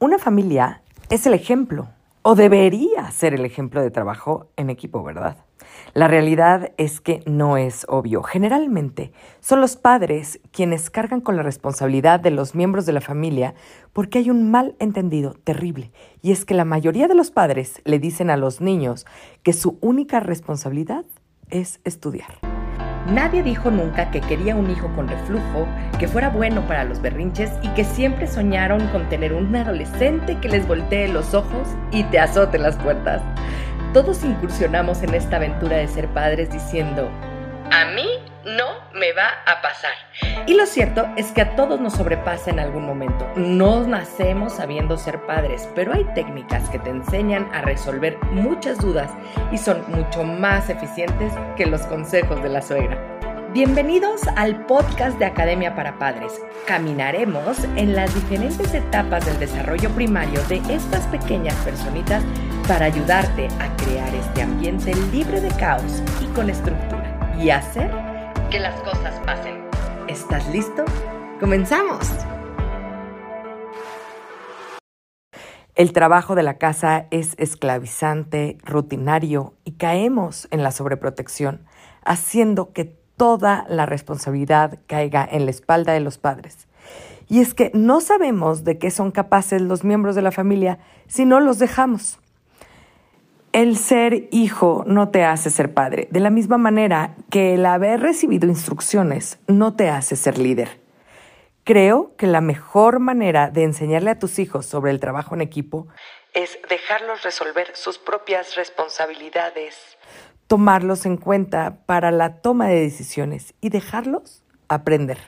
Una familia es el ejemplo, o debería ser el ejemplo de trabajo en equipo, ¿verdad? La realidad es que no es obvio. Generalmente son los padres quienes cargan con la responsabilidad de los miembros de la familia porque hay un mal entendido terrible. Y es que la mayoría de los padres le dicen a los niños que su única responsabilidad es estudiar. Nadie dijo nunca que quería un hijo con reflujo, que fuera bueno para los berrinches y que siempre soñaron con tener un adolescente que les voltee los ojos y te azote las puertas. Todos incursionamos en esta aventura de ser padres diciendo, a mí no me va a pasar. Y lo cierto es que a todos nos sobrepasa en algún momento. No nacemos sabiendo ser padres, pero hay técnicas que te enseñan a resolver muchas dudas y son mucho más eficientes que los consejos de la suegra. Bienvenidos al podcast de Academia para Padres. Caminaremos en las diferentes etapas del desarrollo primario de estas pequeñas personitas para ayudarte a crear este ambiente libre de caos y con estructura y hacer que las cosas pasen. ¿Estás listo? ¡Comenzamos! El trabajo de la casa es esclavizante, rutinario y caemos en la sobreprotección, haciendo que toda la responsabilidad caiga en la espalda de los padres. Y es que no sabemos de qué son capaces los miembros de la familia si no los dejamos. El ser hijo no te hace ser padre, de la misma manera que el haber recibido instrucciones no te hace ser líder. Creo que la mejor manera de enseñarle a tus hijos sobre el trabajo en equipo es dejarlos resolver sus propias responsabilidades tomarlos en cuenta para la toma de decisiones y dejarlos aprender.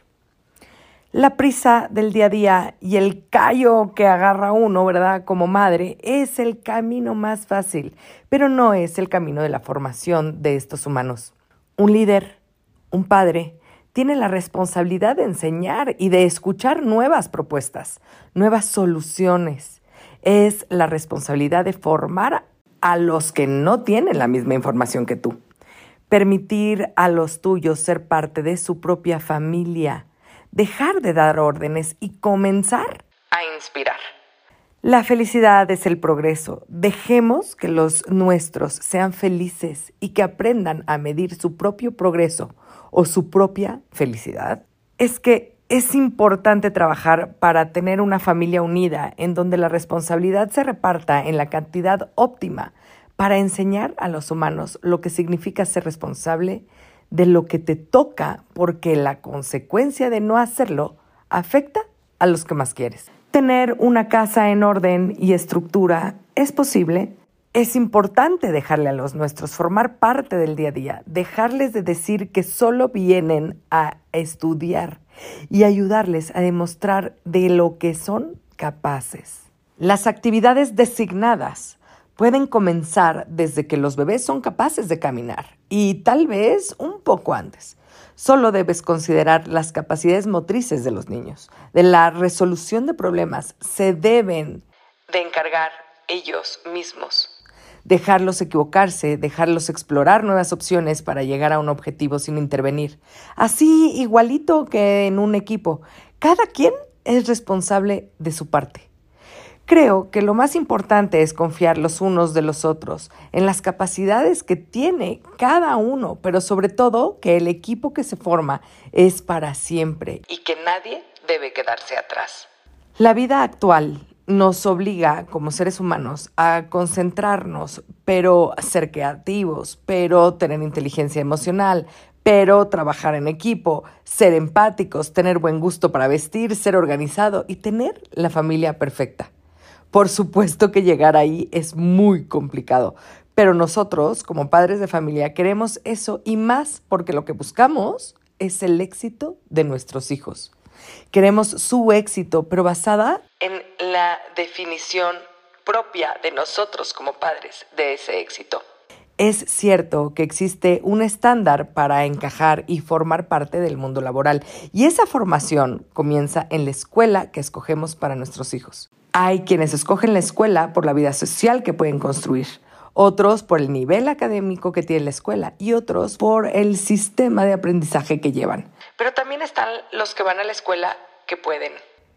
La prisa del día a día y el callo que agarra uno, ¿verdad? Como madre, es el camino más fácil, pero no es el camino de la formación de estos humanos. Un líder, un padre, tiene la responsabilidad de enseñar y de escuchar nuevas propuestas, nuevas soluciones. Es la responsabilidad de formar a los que no tienen la misma información que tú. Permitir a los tuyos ser parte de su propia familia. Dejar de dar órdenes y comenzar a inspirar. La felicidad es el progreso. Dejemos que los nuestros sean felices y que aprendan a medir su propio progreso o su propia felicidad. Es que es importante trabajar para tener una familia unida en donde la responsabilidad se reparta en la cantidad óptima para enseñar a los humanos lo que significa ser responsable de lo que te toca porque la consecuencia de no hacerlo afecta a los que más quieres. Tener una casa en orden y estructura es posible. Es importante dejarle a los nuestros formar parte del día a día, dejarles de decir que solo vienen a estudiar y ayudarles a demostrar de lo que son capaces. Las actividades designadas pueden comenzar desde que los bebés son capaces de caminar y tal vez un poco antes. Solo debes considerar las capacidades motrices de los niños. De la resolución de problemas se deben de encargar ellos mismos. Dejarlos equivocarse, dejarlos explorar nuevas opciones para llegar a un objetivo sin intervenir. Así igualito que en un equipo. Cada quien es responsable de su parte. Creo que lo más importante es confiar los unos de los otros en las capacidades que tiene cada uno, pero sobre todo que el equipo que se forma es para siempre y que nadie debe quedarse atrás. La vida actual nos obliga como seres humanos a concentrarnos, pero ser creativos, pero tener inteligencia emocional, pero trabajar en equipo, ser empáticos, tener buen gusto para vestir, ser organizado y tener la familia perfecta. Por supuesto que llegar ahí es muy complicado, pero nosotros, como padres de familia, queremos eso y más porque lo que buscamos es el éxito de nuestros hijos. Queremos su éxito, pero basada en la definición propia de nosotros como padres de ese éxito. Es cierto que existe un estándar para encajar y formar parte del mundo laboral, y esa formación comienza en la escuela que escogemos para nuestros hijos. Hay quienes escogen la escuela por la vida social que pueden construir, otros por el nivel académico que tiene la escuela y otros por el sistema de aprendizaje que llevan. Pero también están los que van a la escuela que pueden.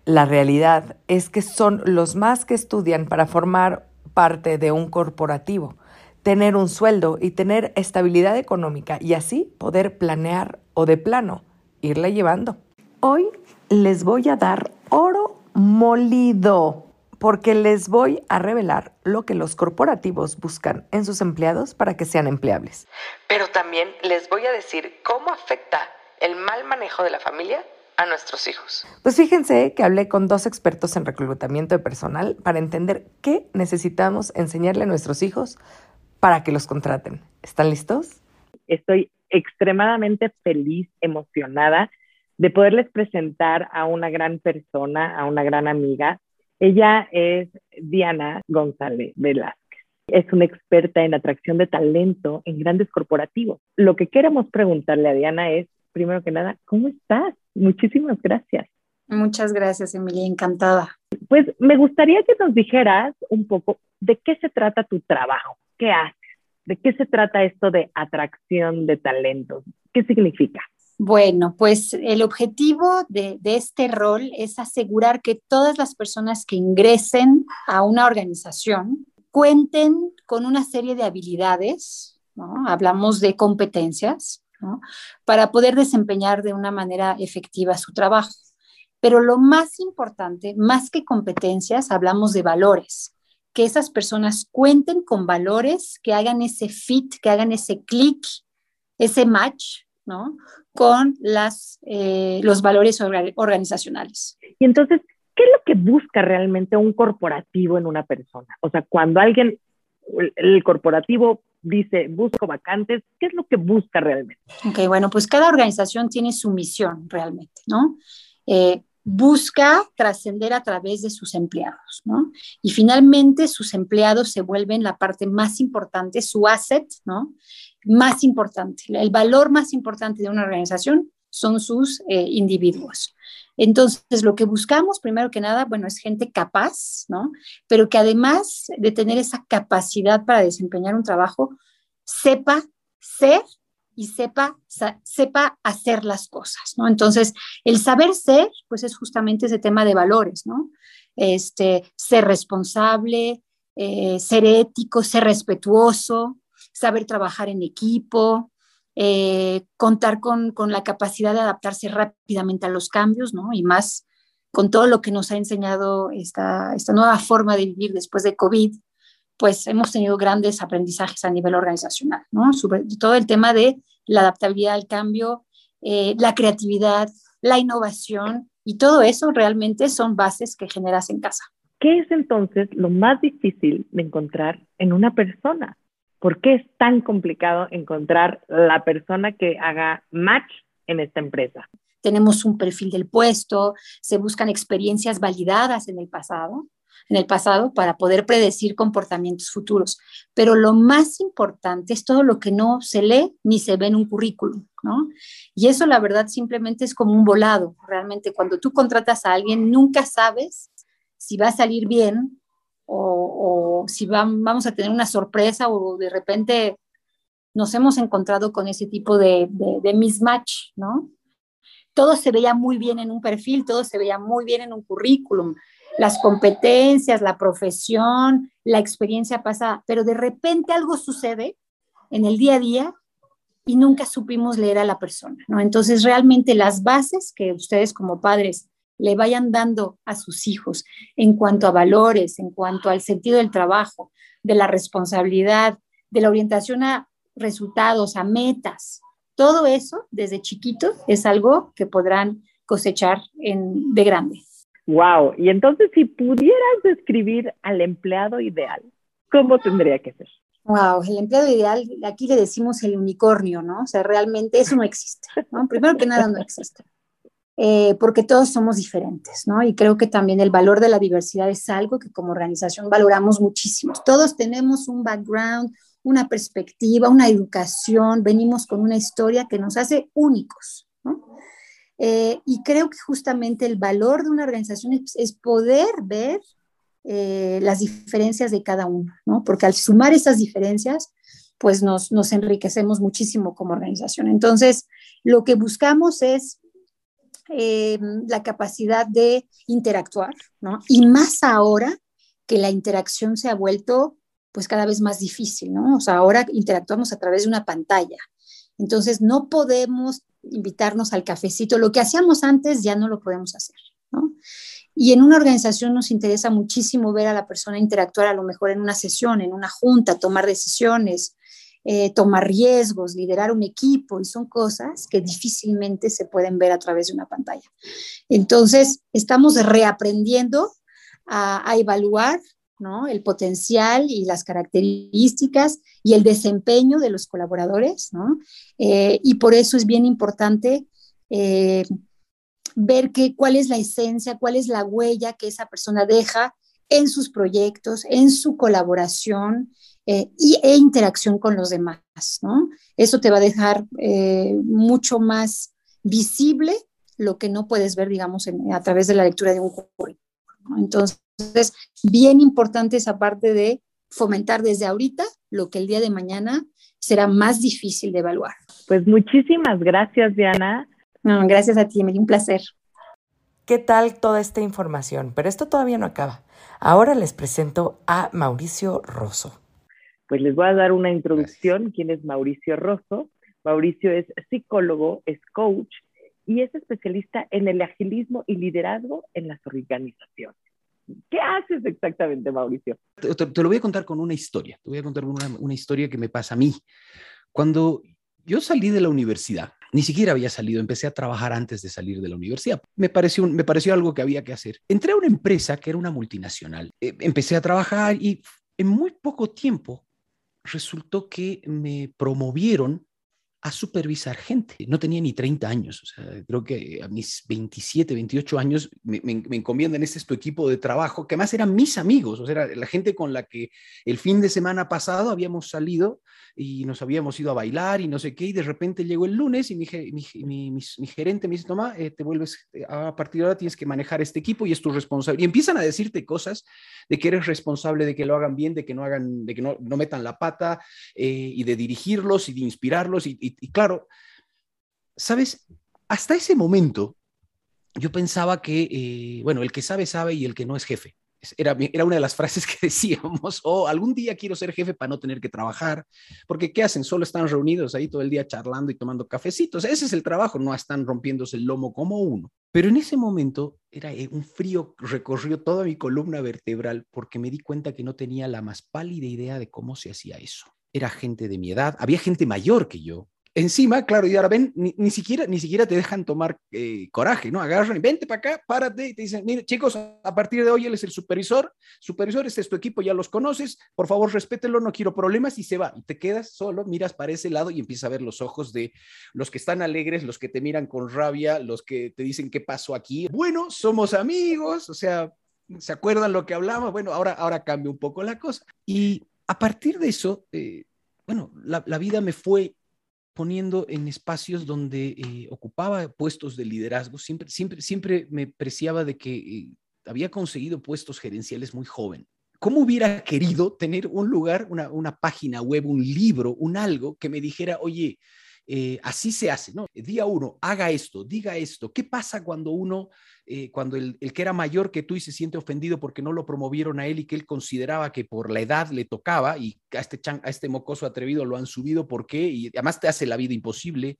La realidad es que son los más que estudian para formar parte de un corporativo, tener un sueldo y tener estabilidad económica y así poder planear o de plano irla llevando. Hoy les voy a dar oro molido porque les voy a revelar lo que los corporativos buscan en sus empleados para que sean empleables. Pero también les voy a decir cómo afecta el mal manejo de la familia a nuestros hijos. Pues fíjense que hablé con dos expertos en reclutamiento de personal para entender qué necesitamos enseñarle a nuestros hijos para que los contraten. ¿Están listos? Estoy extremadamente feliz, emocionada de poderles presentar a una gran persona, a una gran amiga, ella es Diana González Velázquez. Es una experta en atracción de talento en grandes corporativos. Lo que queremos preguntarle a Diana es, primero que nada, ¿cómo estás? Muchísimas gracias. Muchas gracias, Emilia, encantada. Pues me gustaría que nos dijeras un poco de qué se trata tu trabajo, qué haces, de qué se trata esto de atracción de talentos, qué significa. Bueno, pues el objetivo de, este rol es asegurar que todas las personas que ingresen a una organización cuenten con una serie de habilidades, hablamos de competencias, para poder desempeñar de una manera efectiva su trabajo. Pero lo más importante, más que competencias, hablamos de valores, que esas personas cuenten con valores que hagan ese fit, que hagan ese clic, ese match ¿no? Con las, eh, los valores organizacionales. Y entonces, ¿qué es lo que busca realmente un corporativo en una persona? O sea, cuando alguien, el, corporativo dice, busco vacantes, ¿qué es lo que busca realmente? Ok, bueno, pues cada organización tiene su misión realmente, ¿no? Eh, busca trascender a través de sus empleados, ¿no? Y finalmente sus empleados se vuelven la parte más importante, su asset, ¿no? Más importante, el valor más importante de una organización son sus eh, individuos. Entonces, lo que buscamos, primero que nada, bueno, es gente capaz, ¿no? Pero que además de tener esa capacidad para desempeñar un trabajo, sepa ser y sepa, sepa hacer las cosas, ¿no? Entonces, el saber ser, pues es justamente ese tema de valores, ¿no? Este, ser responsable, eh, ser ético, ser respetuoso, saber trabajar en equipo, eh, contar con, con, la capacidad de adaptarse rápidamente a los cambios, ¿no? Y más con todo lo que nos ha enseñado esta, esta nueva forma de vivir después de COVID, pues hemos tenido grandes aprendizajes a nivel organizacional, ¿no? Sobre todo el tema de la adaptabilidad al cambio, eh, la creatividad, la innovación y todo eso realmente son bases que generas en casa. ¿Qué es entonces lo más difícil de encontrar en una persona? ¿Por qué es tan complicado encontrar la persona que haga match en esta empresa? Tenemos un perfil del puesto, se buscan experiencias validadas en el pasado, en el pasado para poder predecir comportamientos futuros. Pero lo más importante es todo lo que no se lee ni se ve en un currículum, ¿no? Y eso la verdad simplemente es como un volado. Realmente cuando tú contratas a alguien nunca sabes si va a salir bien o, si vamos a tener una sorpresa o de repente nos hemos encontrado con ese tipo de, de mismatch, ¿no? Todo se veía muy bien en un perfil, todo se veía muy bien en un currículum, las competencias, la profesión, la experiencia pasada, pero de repente algo sucede en el día a día y nunca supimos leer a la persona, ¿no? Entonces, realmente las bases que ustedes como padres le vayan dando a sus hijos en cuanto a valores, en cuanto al sentido del trabajo, de la responsabilidad, de la orientación a resultados, a metas, todo eso desde chiquito es algo que podrán cosechar en, de grande. Wow, y entonces si pudieras describir al empleado ideal, ¿cómo tendría que ser? Wow, el empleado ideal, aquí le decimos el unicornio, ¿no? O sea, realmente eso no existe, ¿no? Primero que nada no existe, eh, porque todos somos diferentes, ¿no? Y creo que también el valor de la diversidad es algo que como organización valoramos muchísimo. Todos tenemos un background, una perspectiva, una educación, venimos con una historia que nos hace únicos, ¿no? Eh, y creo que justamente el valor de una organización es, poder ver eh, las diferencias de cada uno, ¿no? Porque al sumar esas diferencias, pues nos, enriquecemos muchísimo como organización. Entonces, lo que buscamos es eh, la capacidad de interactuar, ¿no? Y más ahora que la interacción se ha vuelto pues cada vez más difícil, ¿no? O sea, ahora interactuamos a través de una pantalla. Entonces, no podemos invitarnos al cafecito. Lo que hacíamos antes ya no lo podemos hacer, ¿no? Y en una organización nos interesa muchísimo ver a la persona interactuar a lo mejor en una sesión, en una junta, tomar decisiones, eh, tomar riesgos, liderar un equipo, y son cosas que difícilmente se pueden ver a través de una pantalla. Entonces, estamos reaprendiendo a, evaluar ¿no? el potencial y las características y el desempeño de los colaboradores, ¿no? Eh, y por eso es bien importante eh, ver que, cuál es la esencia, cuál es la huella que esa persona deja en sus proyectos, en su colaboración eh, y, e interacción con los demás, ¿no? Eso te va a dejar mucho más visible lo que no puedes ver, digamos, a través de la lectura de un currículum. Entonces, bien importante esa parte de fomentar desde ahorita lo que el día de mañana será más difícil de evaluar. Pues muchísimas gracias, Diana. gracias a ti, me dio un placer. ¿Qué tal toda esta información? Pero esto todavía no acaba. Ahora les presento a Mauricio Rosso. Pues les voy a dar una introducción. ¿Quién es Mauricio Rosso? Mauricio es psicólogo, es coach y es especialista en el agilismo y liderazgo en las organizaciones. ¿Qué haces exactamente, Mauricio? Te, lo voy a contar con una historia. Te voy a contar una, una historia que me pasa a mí. Cuando yo salí de la universidad, ni siquiera había salido, empecé a trabajar antes de salir de la universidad. Me pareció, me pareció algo que había que hacer. Entré a una empresa que era una multinacional. Eh, empecé a trabajar y en muy poco tiempo resultó que me promovieron a supervisar gente. No tenía ni 30 años, o sea, creo que a mis 27, 28 años me, me, encomiendan, este es tu equipo de trabajo, que además eran mis amigos, o sea, la gente con la que el fin de semana pasado habíamos salido y nos habíamos ido a bailar y no sé qué, y de repente llegó el lunes y mi, mi, mi, gerente me dice, toma, eh, te vuelves, eh, a partir de ahora tienes que manejar este equipo y es tu responsabilidad. Y empiezan a decirte cosas de que eres responsable de que lo hagan bien, de que no hagan, de que no, no metan la pata eh, y de dirigirlos y de inspirarlos y y, claro, ¿sabes? Hasta ese momento yo pensaba que, eh, bueno, el que sabe, sabe y el que no es jefe. Era, era, una de las frases que decíamos, oh, algún día quiero ser jefe para no tener que trabajar, porque ¿qué hacen? Solo están reunidos ahí todo el día charlando y tomando cafecitos. Ese es el trabajo, no están rompiéndose el lomo como uno. Pero en ese momento era eh, un frío, recorrió toda mi columna vertebral porque me di cuenta que no tenía la más pálida idea de cómo se hacía eso. Era gente de mi edad, había gente mayor que yo, encima, claro, y ahora ven, ni, siquiera, ni siquiera te dejan tomar eh, coraje, ¿no? Agarran y vente para acá, párate y te dicen, mire, chicos, a partir de hoy él es el supervisor, supervisor, este es tu equipo, ya los conoces, por favor, respételo, no quiero problemas y se va. Y te quedas solo, miras para ese lado y empiezas a ver los ojos de los que están alegres, los que te miran con rabia, los que te dicen qué pasó aquí. Bueno, somos amigos, o sea, ¿se acuerdan lo que hablamos? Bueno, ahora, ahora cambia un poco la cosa. Y a partir de eso, eh, bueno, la vida me fue poniendo en espacios donde eh, ocupaba puestos de liderazgo. Siempre, siempre, siempre me preciaba de que eh, había conseguido puestos gerenciales muy joven. ¿Cómo hubiera querido tener un lugar, una, una página web, un libro, un algo que me dijera, oye, eh, así se hace, ¿no? Día uno, haga esto, diga esto. ¿Qué pasa cuando uno, eh, cuando el, que era mayor que tú y se siente ofendido porque no lo promovieron a él y que él consideraba que por la edad le tocaba y a este, a este mocoso atrevido lo han subido, ¿por qué? Y además te hace la vida imposible.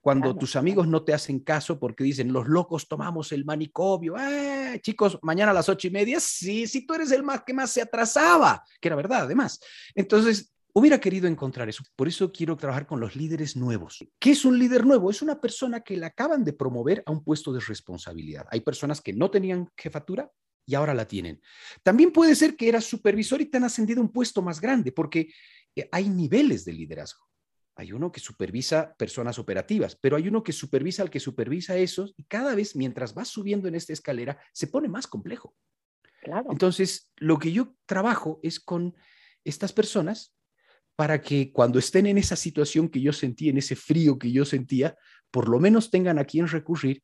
Cuando tus amigos no te hacen caso porque dicen, los locos tomamos el manicomio, eh, chicos, mañana a las ocho y media, sí, sí, tú eres el más que más se atrasaba, que era verdad, además. Entonces, Hubiera querido encontrar eso. Por eso quiero trabajar con los líderes nuevos. ¿Qué es un líder nuevo? Es una persona que la acaban de promover a un puesto de responsabilidad. Hay personas que no tenían jefatura y ahora la tienen. También puede ser que eras supervisor y te han ascendido a un puesto más grande, porque eh, hay niveles de liderazgo. Hay uno que supervisa personas operativas, pero hay uno que supervisa al que supervisa esos y cada vez mientras vas subiendo en esta escalera se pone más complejo. Claro. Entonces, lo que yo trabajo es con estas personas para que cuando estén en esa situación que yo sentí, en ese frío que yo sentía, por lo menos tengan a quien recurrir.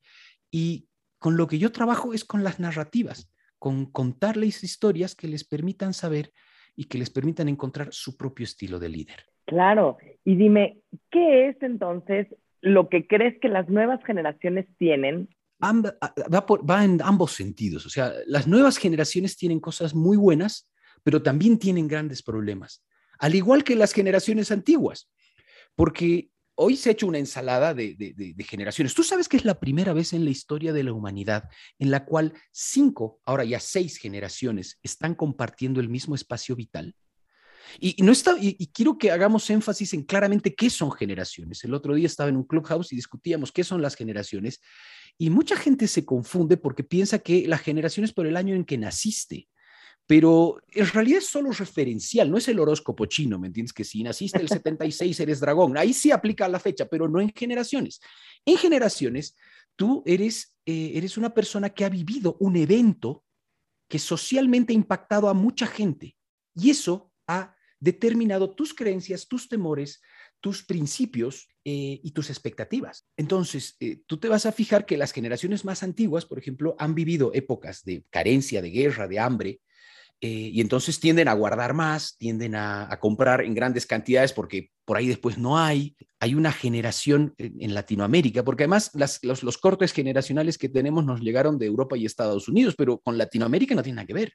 Y con lo que yo trabajo es con las narrativas, con contarles historias que les permitan saber y que les permitan encontrar su propio estilo de líder. Claro, y dime, ¿qué es entonces lo que crees que las nuevas generaciones tienen va, en ambos sentidos. O sea, las nuevas generaciones tienen cosas muy buenas, pero también tienen grandes problemas, al igual que las generaciones antiguas, porque hoy se ha hecho una ensalada de, generaciones. Tú sabes que es la primera vez en la historia de la humanidad en la cual cinco, ahora ya seis generaciones están compartiendo el mismo espacio vital. Y, no está, y, quiero que hagamos énfasis en claramente qué son generaciones. El otro día estaba en un clubhouse y discutíamos qué son las generaciones. Y mucha gente se confunde porque piensa que la generación es por el año en que naciste. Pero en realidad es solo referencial, no es el horóscopo chino, ¿me entiendes? Que si naciste el 76 eres dragón. Ahí sí aplica la fecha, pero no en generaciones. En generaciones, tú eres, eh, eres una persona que ha vivido un evento que socialmente ha impactado a mucha gente. Y eso ha determinado tus creencias, tus temores, tus principios eh, y tus expectativas. Entonces, eh, tú te vas a fijar que las generaciones más antiguas, por ejemplo, han vivido épocas de carencia, de guerra, de hambre, eh, y entonces tienden a guardar más, tienden a, comprar en grandes cantidades porque por ahí después no hay. Hay una generación en, Latinoamérica, porque además los, los, cortes generacionales que tenemos nos llegaron de Europa y Estados Unidos, pero con Latinoamérica no tiene nada que ver.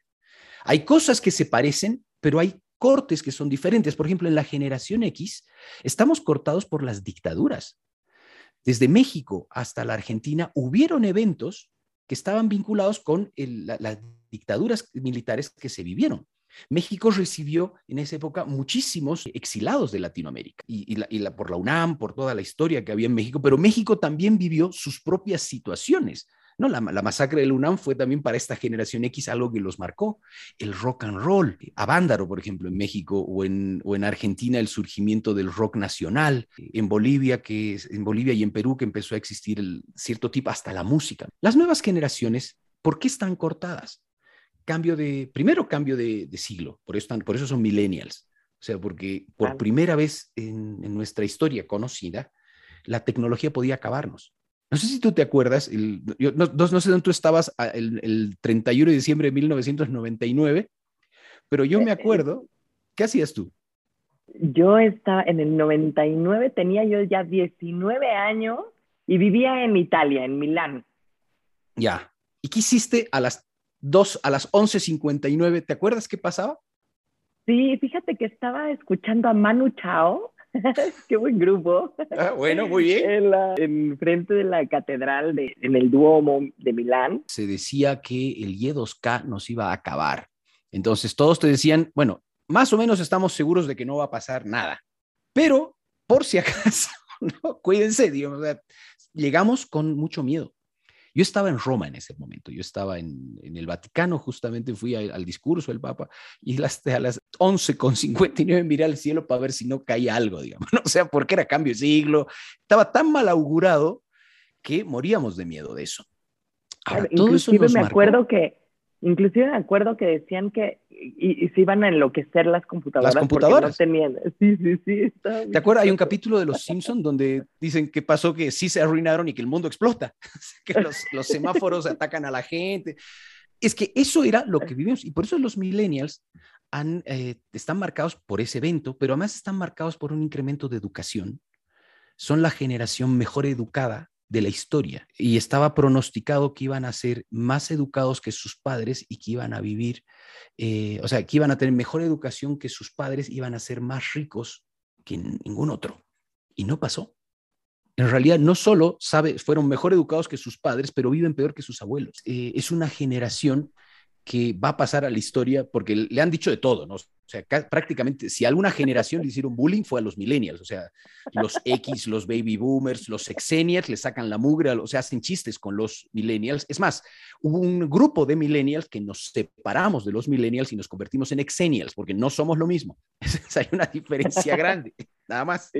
Hay cosas que se parecen, pero hay cortes que son diferentes. Por ejemplo, en la generación X estamos cortados por las dictaduras. Desde México hasta la Argentina hubieron eventos que estaban vinculados con las dictaduras militares que se vivieron. México recibió en esa época muchísimos exilados de Latinoamérica y, por la UNAM, por toda la historia que había en México, pero México también vivió sus propias situaciones. No, la, masacre del UNAM fue también para esta generación X algo que los marcó. El rock and roll, Avándaro, por ejemplo, en México o en, o en Argentina, el surgimiento del rock nacional, en Bolivia, que, en Bolivia y en Perú, que empezó a existir el, cierto tipo, hasta la música. Las nuevas generaciones, ¿por qué están cortadas? Cambio de, primero cambio de, siglo, por eso, por eso son millennials. O sea, porque por primera vez en, en nuestra historia conocida, la tecnología podía acabarnos. No sé si tú te acuerdas, no, sé dónde tú estabas ah, el, 31 de diciembre de 1999, pero yo me eh, acuerdo, ¿qué hacías tú? Yo estaba en el 99, tenía yo ya 19 años y vivía en Italia, en Milán. Ya. ¿Y qué hiciste a las 2, a las 11.59? ¿Te acuerdas qué pasaba? Sí, fíjate que estaba escuchando a Manu Chao Qué buen grupo. Ah, bueno, muy bien. En, la, en, frente de la catedral, de, en el Duomo de Milán. Se decía que el Y2K nos iba a acabar. Entonces todos te decían, bueno, más o menos estamos seguros de que no va a pasar nada. Pero, por si acaso, ¿no? cuídense, Dios, llegamos con mucho miedo. Yo estaba en Roma en ese momento, yo estaba en, el Vaticano, justamente fui al discurso del Papa y las, a las 11.59 miré al cielo para ver si no caía algo, digamos, o sea, porque era cambio de siglo, estaba tan mal augurado que moríamos de miedo de eso. Ahora, todo eso me acuerdo que Inclusive me acuerdo que decían que y, se iban a enloquecer las computadoras. Las computadoras. No tenían. Sí, sí, sí. ¿Te acuerdas? Hay un capítulo de Los Simpsons donde dicen que pasó que sí se arruinaron y que el mundo explota, que los, los semáforos atacan a la gente. Es que eso era lo que vivimos y por eso los millennials han, eh, están marcados por ese evento, pero además están marcados por un incremento de educación. Son la generación mejor educada de la historia y estaba pronosticado que iban a ser más educados que sus padres y que iban a vivir, eh, o sea, que iban a tener mejor educación que sus padres, iban a ser más ricos que ningún otro. Y no pasó. En realidad, no solo sabe, fueron mejor educados que sus padres, pero viven peor que sus abuelos. Eh, es una generación que va a pasar a la historia porque le han dicho de todo, ¿no? O sea, prácticamente, si alguna generación le hicieron bullying fue a los millennials, o sea, los X, los baby boomers, los exennials le sacan la mugre, o sea, hacen chistes con los millennials. Es más, hubo un grupo de millennials que nos separamos de los millennials y nos convertimos en exennials, porque no somos lo mismo. Hay una diferencia grande, nada más.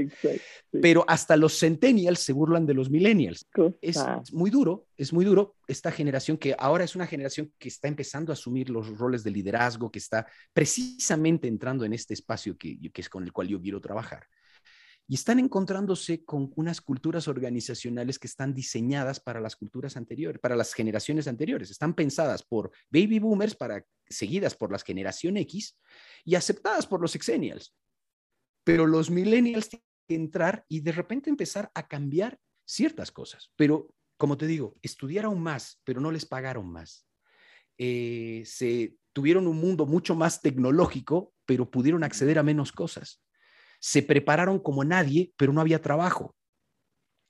Pero hasta los centennials se burlan de los millennials. Es muy duro, es muy duro esta generación que ahora es una generación que está empezando a asumir los roles de liderazgo, que está precisamente entrando en este espacio que, que es con el cual yo quiero trabajar. Y están encontrándose con unas culturas organizacionales que están diseñadas para las culturas anteriores, para las generaciones anteriores. Están pensadas por baby boomers, para, seguidas por las generación X y aceptadas por los exennials. Pero los millennials tienen que entrar y de repente empezar a cambiar ciertas cosas. Pero como te digo, estudiaron más, pero no les pagaron más. Eh, se tuvieron un mundo mucho más tecnológico, pero pudieron acceder a menos cosas. Se prepararon como nadie, pero no había trabajo.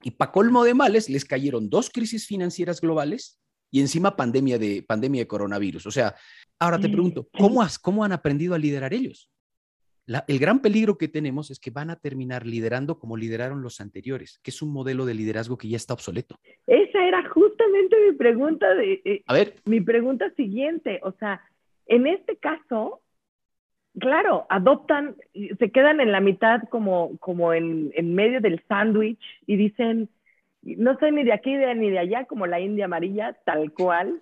Y para colmo de males, les cayeron dos crisis financieras globales y encima pandemia de, pandemia de coronavirus. O sea, ahora te pregunto, ¿cómo, cómo han aprendido a liderar ellos? el gran peligro que tenemos es que van a terminar liderando como lideraron los anteriores, que es un modelo de liderazgo que ya está obsoleto. Esa era justamente mi pregunta de eh, a ver. mi pregunta siguiente, o sea, en este caso, claro, adoptan, se quedan en la mitad como, como en, en medio del sándwich y dicen, no soy ni de aquí ni de allá, como la India amarilla, tal cual,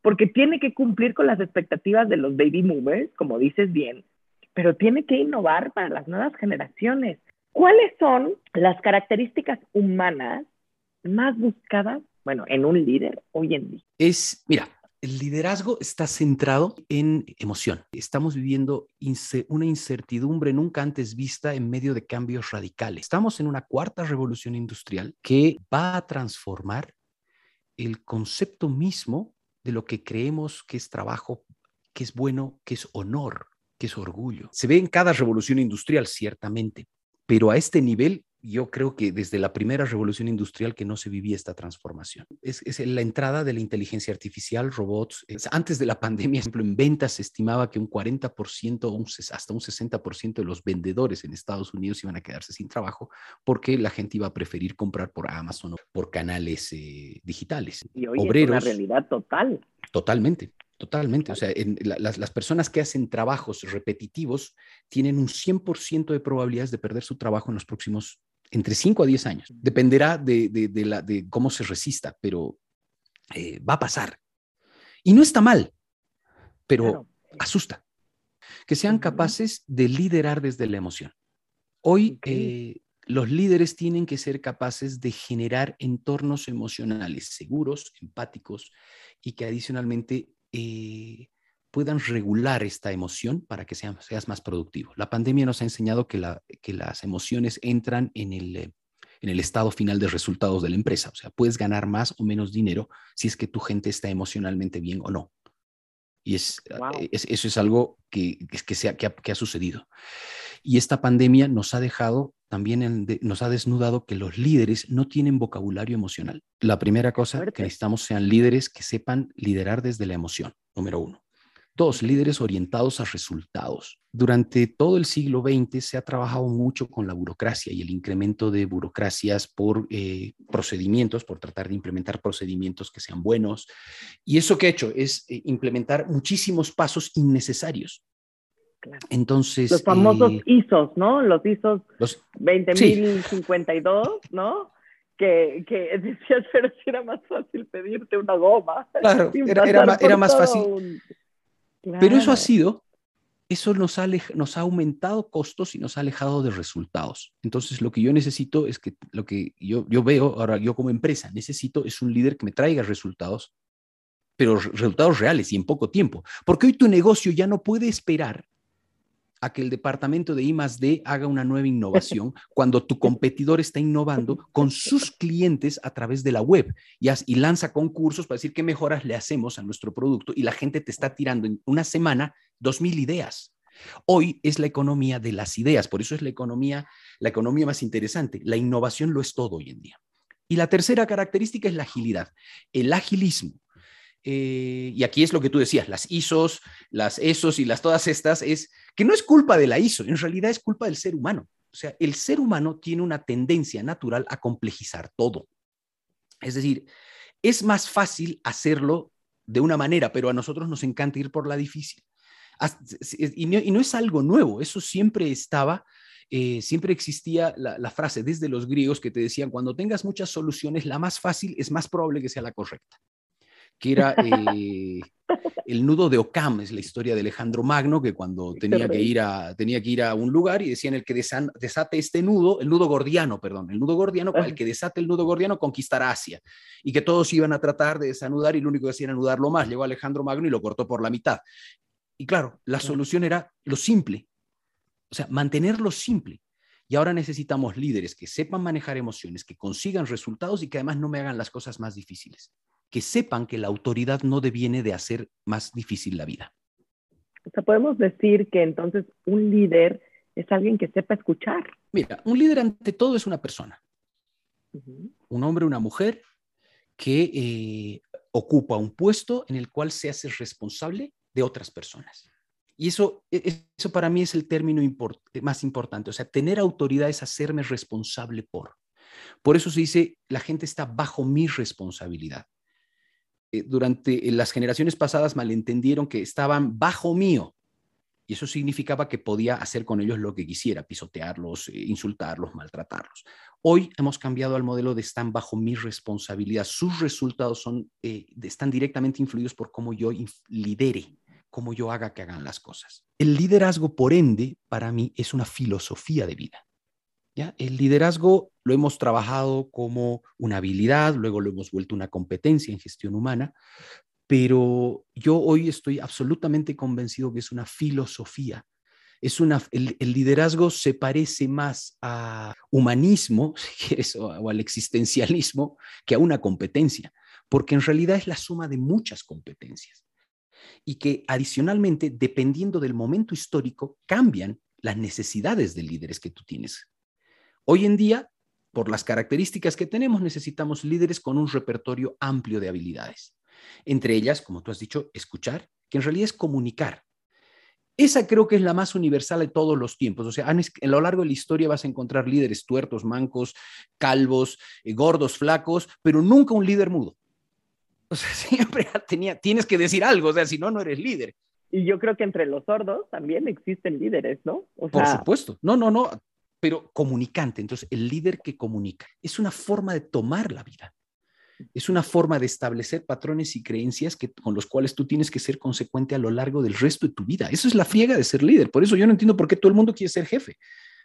porque tiene que cumplir con las expectativas de los baby movers, como dices bien pero tiene que innovar para las nuevas generaciones. ¿Cuáles son las características humanas más buscadas, bueno, en un líder hoy en día? Es, mira, el liderazgo está centrado en emoción. Estamos viviendo una incertidumbre nunca antes vista en medio de cambios radicales. Estamos en una cuarta revolución industrial que va a transformar el concepto mismo de lo que creemos que es trabajo, que es bueno, que es honor que es orgullo. Se ve en cada revolución industrial, ciertamente, pero a este nivel yo creo que desde la primera revolución industrial que no se vivía esta transformación. Es, la entrada de la inteligencia artificial, robots. Antes de la pandemia, por ejemplo, en ventas se estimaba que un 40% o hasta un 60% de los vendedores en Estados Unidos iban a quedarse sin trabajo porque la gente iba a preferir comprar por Amazon o por canales eh, digitales. Y hoy es una realidad total. Totalmente. Totalmente. O sea, las, personas que hacen trabajos repetitivos tienen un 100% de probabilidades de perder su trabajo en los próximos entre 5 a 10 años. Dependerá de, cómo se resista, pero eh, va a pasar. Y no está mal, pero asusta. Que sean capaces de liderar desde la emoción. Hoy eh, los líderes tienen que ser capaces de generar entornos emocionales seguros, empáticos y que adicionalmente eh, puedan regular esta emoción para que seas, seas, más productivo. La pandemia nos ha enseñado que, la, que las emociones entran en el, eh, en el estado final de resultados de la empresa. O sea, puedes ganar más o menos dinero si es que tu gente está emocionalmente bien o no. Y es, eh, eso es algo que, que, sea, que, ha, que ha sucedido. Y esta pandemia nos ha dejado también nos ha desnudado que los líderes no tienen vocabulario emocional. La primera cosa que necesitamos sean líderes que sepan liderar desde la emoción, número uno. Dos, líderes orientados a resultados. Durante todo el siglo XX se ha trabajado mucho con la burocracia y el incremento de burocracias por eh, procedimientos, por tratar de implementar procedimientos que sean buenos. Y eso que ha hecho es eh, implementar muchísimos pasos innecesarios. Entonces. Los famosos eh, ISOs, ¿no? Los ISOs los, 20.052, ¿no? Que, que, decías, pero si era más fácil pedirte una goma. Claro, era, era, más fácil. Pero eso ha sido, eso nos ha, nos ha aumentado costos y nos ha alejado de resultados. Entonces, lo que yo necesito es que, lo que yo, yo veo, ahora yo como empresa, necesito es un líder que me traiga resultados, pero resultados reales y en poco tiempo. Porque hoy tu negocio ya no puede esperar a que el departamento de I D haga una nueva innovación cuando tu competidor está innovando con sus clientes a través de la web y, y lanza concursos para decir qué mejoras le hacemos a nuestro producto y la gente te está tirando en una semana dos mil ideas. Hoy es la economía de las ideas, por eso es la economía, la economía más interesante. La innovación lo es todo hoy en día. Y la tercera característica es la agilidad. El agilismo eh, y aquí es lo que tú decías, las ISOs, las ESOs y las todas estas, es que no es culpa de la ISO, en realidad es culpa del ser humano. O sea, el ser humano tiene una tendencia natural a complejizar todo. Es decir, es más fácil hacerlo de una manera, pero a nosotros nos encanta ir por la difícil. Y no, es algo nuevo, eso siempre estaba, eh, siempre existía la, la, frase desde los griegos que te decían, cuando tengas muchas soluciones, la más fácil es más probable que sea la correcta que era eh, el nudo de Ocam, es la historia de Alejandro Magno, que cuando tenía que, ir a, tenía que ir a un lugar y decían el que desate este nudo, el nudo gordiano, perdón, el nudo gordiano, el que desate el nudo gordiano conquistará Asia, y que todos iban a tratar de desanudar y lo único que hacían era anudarlo más. Llegó Alejandro Magno y lo cortó por la mitad. Y claro, la solución era lo simple, o sea, mantenerlo simple. Y ahora necesitamos líderes que sepan manejar emociones, que consigan resultados y que además no me hagan las cosas más difíciles. Que sepan que la autoridad no deviene de hacer más difícil la vida. O sea, podemos decir que entonces un líder es alguien que sepa escuchar. Mira, un líder ante todo es una persona. Un hombre, una mujer que eh, ocupa un puesto en el cual se hace responsable de otras personas. Y eso, e, eso para mí es el término más importante. O sea, tener autoridad es hacerme responsable por. Por eso se dice, la gente está bajo mi responsabilidad. Eh, durante las generaciones pasadas malentendieron que estaban bajo mío. Y eso significaba que podía hacer con ellos lo que quisiera, pisotearlos, eh, insultarlos, maltratarlos. Hoy hemos cambiado al modelo de están bajo mi responsabilidad. Sus resultados son, eh, están directamente influidos por cómo yo lidere, cómo yo haga que hagan las cosas. El liderazgo, por ende, para mí es una filosofía de vida. El liderazgo lo hemos trabajado como una habilidad, luego lo hemos vuelto una competencia en gestión humana, pero yo hoy estoy absolutamente convencido que es una filosofía. Es una, el, liderazgo se parece más a humanismo, o al existencialismo, que a una competencia, porque en realidad es la suma de muchas competencias y que adicionalmente, dependiendo del momento histórico, cambian las necesidades de líderes que tú tienes. Hoy en día, por las características que tenemos, necesitamos líderes con un repertorio amplio de habilidades. Entre ellas, como tú has dicho, escuchar, que en realidad es comunicar. Esa creo que es la más universal de todos los tiempos. O sea, a lo largo de la historia vas a encontrar líderes tuertos, mancos, calvos, eh, gordos, flacos, pero nunca un líder mudo. O sea, siempre tenía, tienes que decir algo, o sea, si no, no eres líder. Y yo creo que entre los sordos también existen líderes, ¿no? Por supuesto. No, no, no, pero comunicante. Entonces, el líder que comunica es una forma de tomar la vida es una forma de establecer patrones y creencias que, con los cuales tú tienes que ser consecuente a lo largo del resto de tu vida. Eso es la friega de ser líder. Por eso yo no entiendo por qué todo el mundo quiere ser jefe.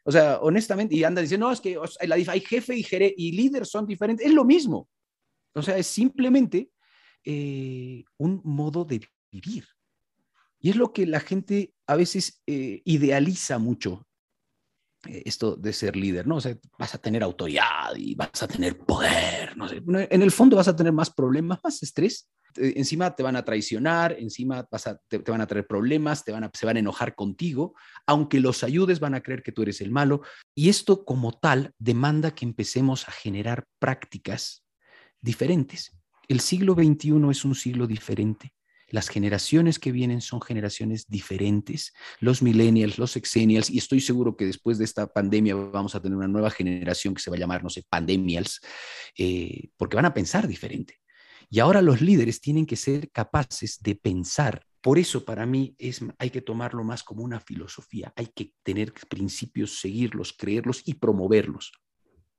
O sea, honestamente, y anda diciendo, no, es que hay jefe y, y líder son diferentes. Es lo mismo. O sea, es simplemente eh, un modo de vivir. Y es lo que la gente a veces eh, idealiza mucho esto de ser líder, ¿no? O sea, vas a tener autoridad y vas a tener poder, no sé. En el fondo vas a tener más problemas, más estrés. Encima te van a traicionar, encima vas a, te, van a traer problemas, te van a, se van a enojar contigo. Aunque los ayudes, van a creer que tú eres el malo. Y esto como tal demanda que empecemos a generar prácticas diferentes. El siglo XXI es un siglo diferente. Las generaciones que vienen son generaciones diferentes, los millennials, los exennials, y estoy seguro que después de esta pandemia vamos a tener una nueva generación que se va a llamar, no sé, pandemials, eh, porque van a pensar diferente. Y ahora los líderes tienen que ser capaces de pensar. Por eso para mí es, hay que tomarlo más como una filosofía, hay que tener principios, seguirlos, creerlos y promoverlos.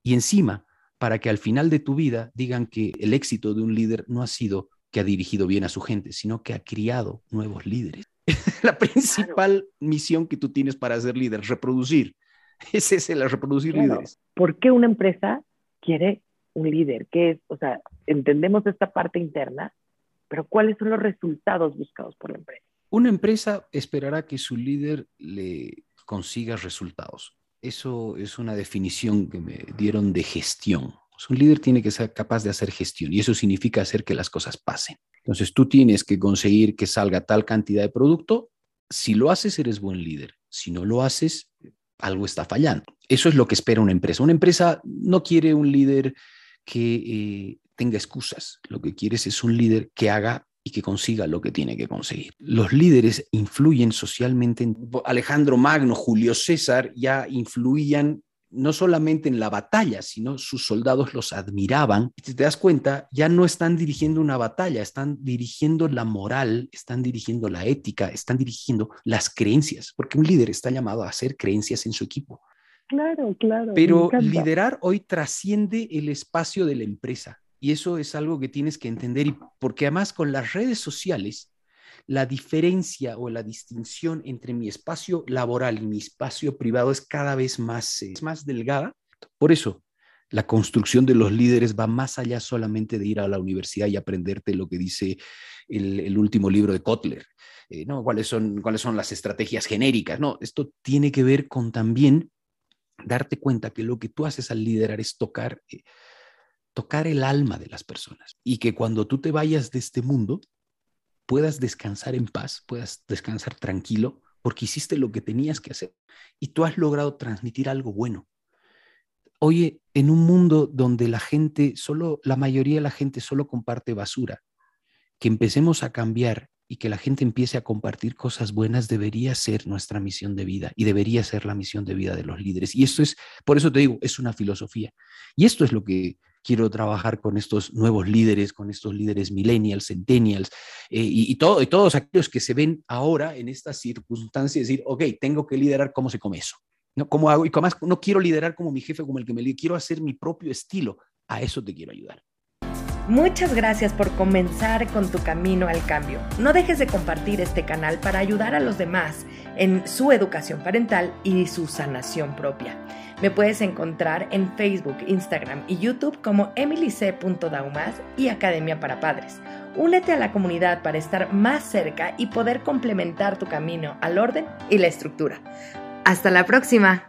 Y encima, para que al final de tu vida digan que el éxito de un líder no ha sido que ha dirigido bien a su gente, sino que ha criado nuevos líderes. la principal misión que tú tienes para ser líder, reproducir. Es ese, la reproducir líderes. ¿Por qué una empresa quiere un líder? ¿Qué es? O sea, entendemos esta parte interna, pero ¿cuáles son los resultados buscados por la empresa? Una empresa esperará que su líder le consiga resultados. Eso es una definición que me dieron de gestión. Pues, un líder tiene que ser capaz de hacer gestión y eso significa hacer que las cosas pasen. Entonces tú tienes que conseguir que salga tal cantidad de producto. Si lo haces, eres buen líder. Si no lo haces, algo está fallando. Eso es lo que espera una empresa. Una empresa no quiere un líder que eh, tenga excusas. Lo que quieres es un líder que haga y que consiga lo que tiene que conseguir. Los líderes influyen socialmente. Alejandro Magno, Julio César ya influían no solamente en la batalla, sino sus soldados los admiraban. Y si te das cuenta, ya no están dirigiendo una batalla, están dirigiendo la moral, están dirigiendo la ética, están dirigiendo las creencias, porque un líder está llamado a hacer creencias en su equipo. Claro, claro. Pero liderar hoy trasciende el espacio de la empresa. Y eso es algo que tienes que entender, y porque además con las redes sociales la diferencia o la distinción entre mi espacio laboral y mi espacio privado es cada vez más, eh, más delgada. Por eso, la construcción de los líderes va más allá solamente de ir a la universidad y aprenderte lo que dice el, último libro de Kotler, eh, ¿no? ¿Cuáles son, ¿Cuáles son las estrategias genéricas? No, esto tiene que ver con también darte cuenta que lo que tú haces al liderar es tocar, eh, tocar el alma de las personas y que cuando tú te vayas de este mundo puedas descansar en paz, puedas descansar tranquilo porque hiciste lo que tenías que hacer y tú has logrado transmitir algo bueno. Oye, en un mundo donde la gente, solo, la mayoría de la gente solo comparte basura, que empecemos a cambiar y que la gente empiece a compartir cosas buenas debería ser nuestra misión de vida y debería ser la misión de vida de los líderes. Y esto es, por eso te digo, es una filosofía. Y esto es lo que quiero trabajar con estos nuevos líderes, con estos líderes millennials, centennials eh, y, todo, y todos aquellos que se ven ahora en estas circunstancias, decir, ok, tengo que liderar, ¿cómo se come eso? ¿No? ¿Cómo hago? Y además no quiero liderar como mi jefe, como el que me quiero hacer mi propio estilo. A eso te quiero ayudar. Muchas gracias por comenzar con tu camino al cambio. No dejes de compartir este canal para ayudar a los demás en su educación parental y su sanación propia. Me puedes encontrar en Facebook, Instagram y YouTube como emilyc.daumas y Academia para Padres. Únete a la comunidad para estar más cerca y poder complementar tu camino al orden y la estructura. Hasta la próxima.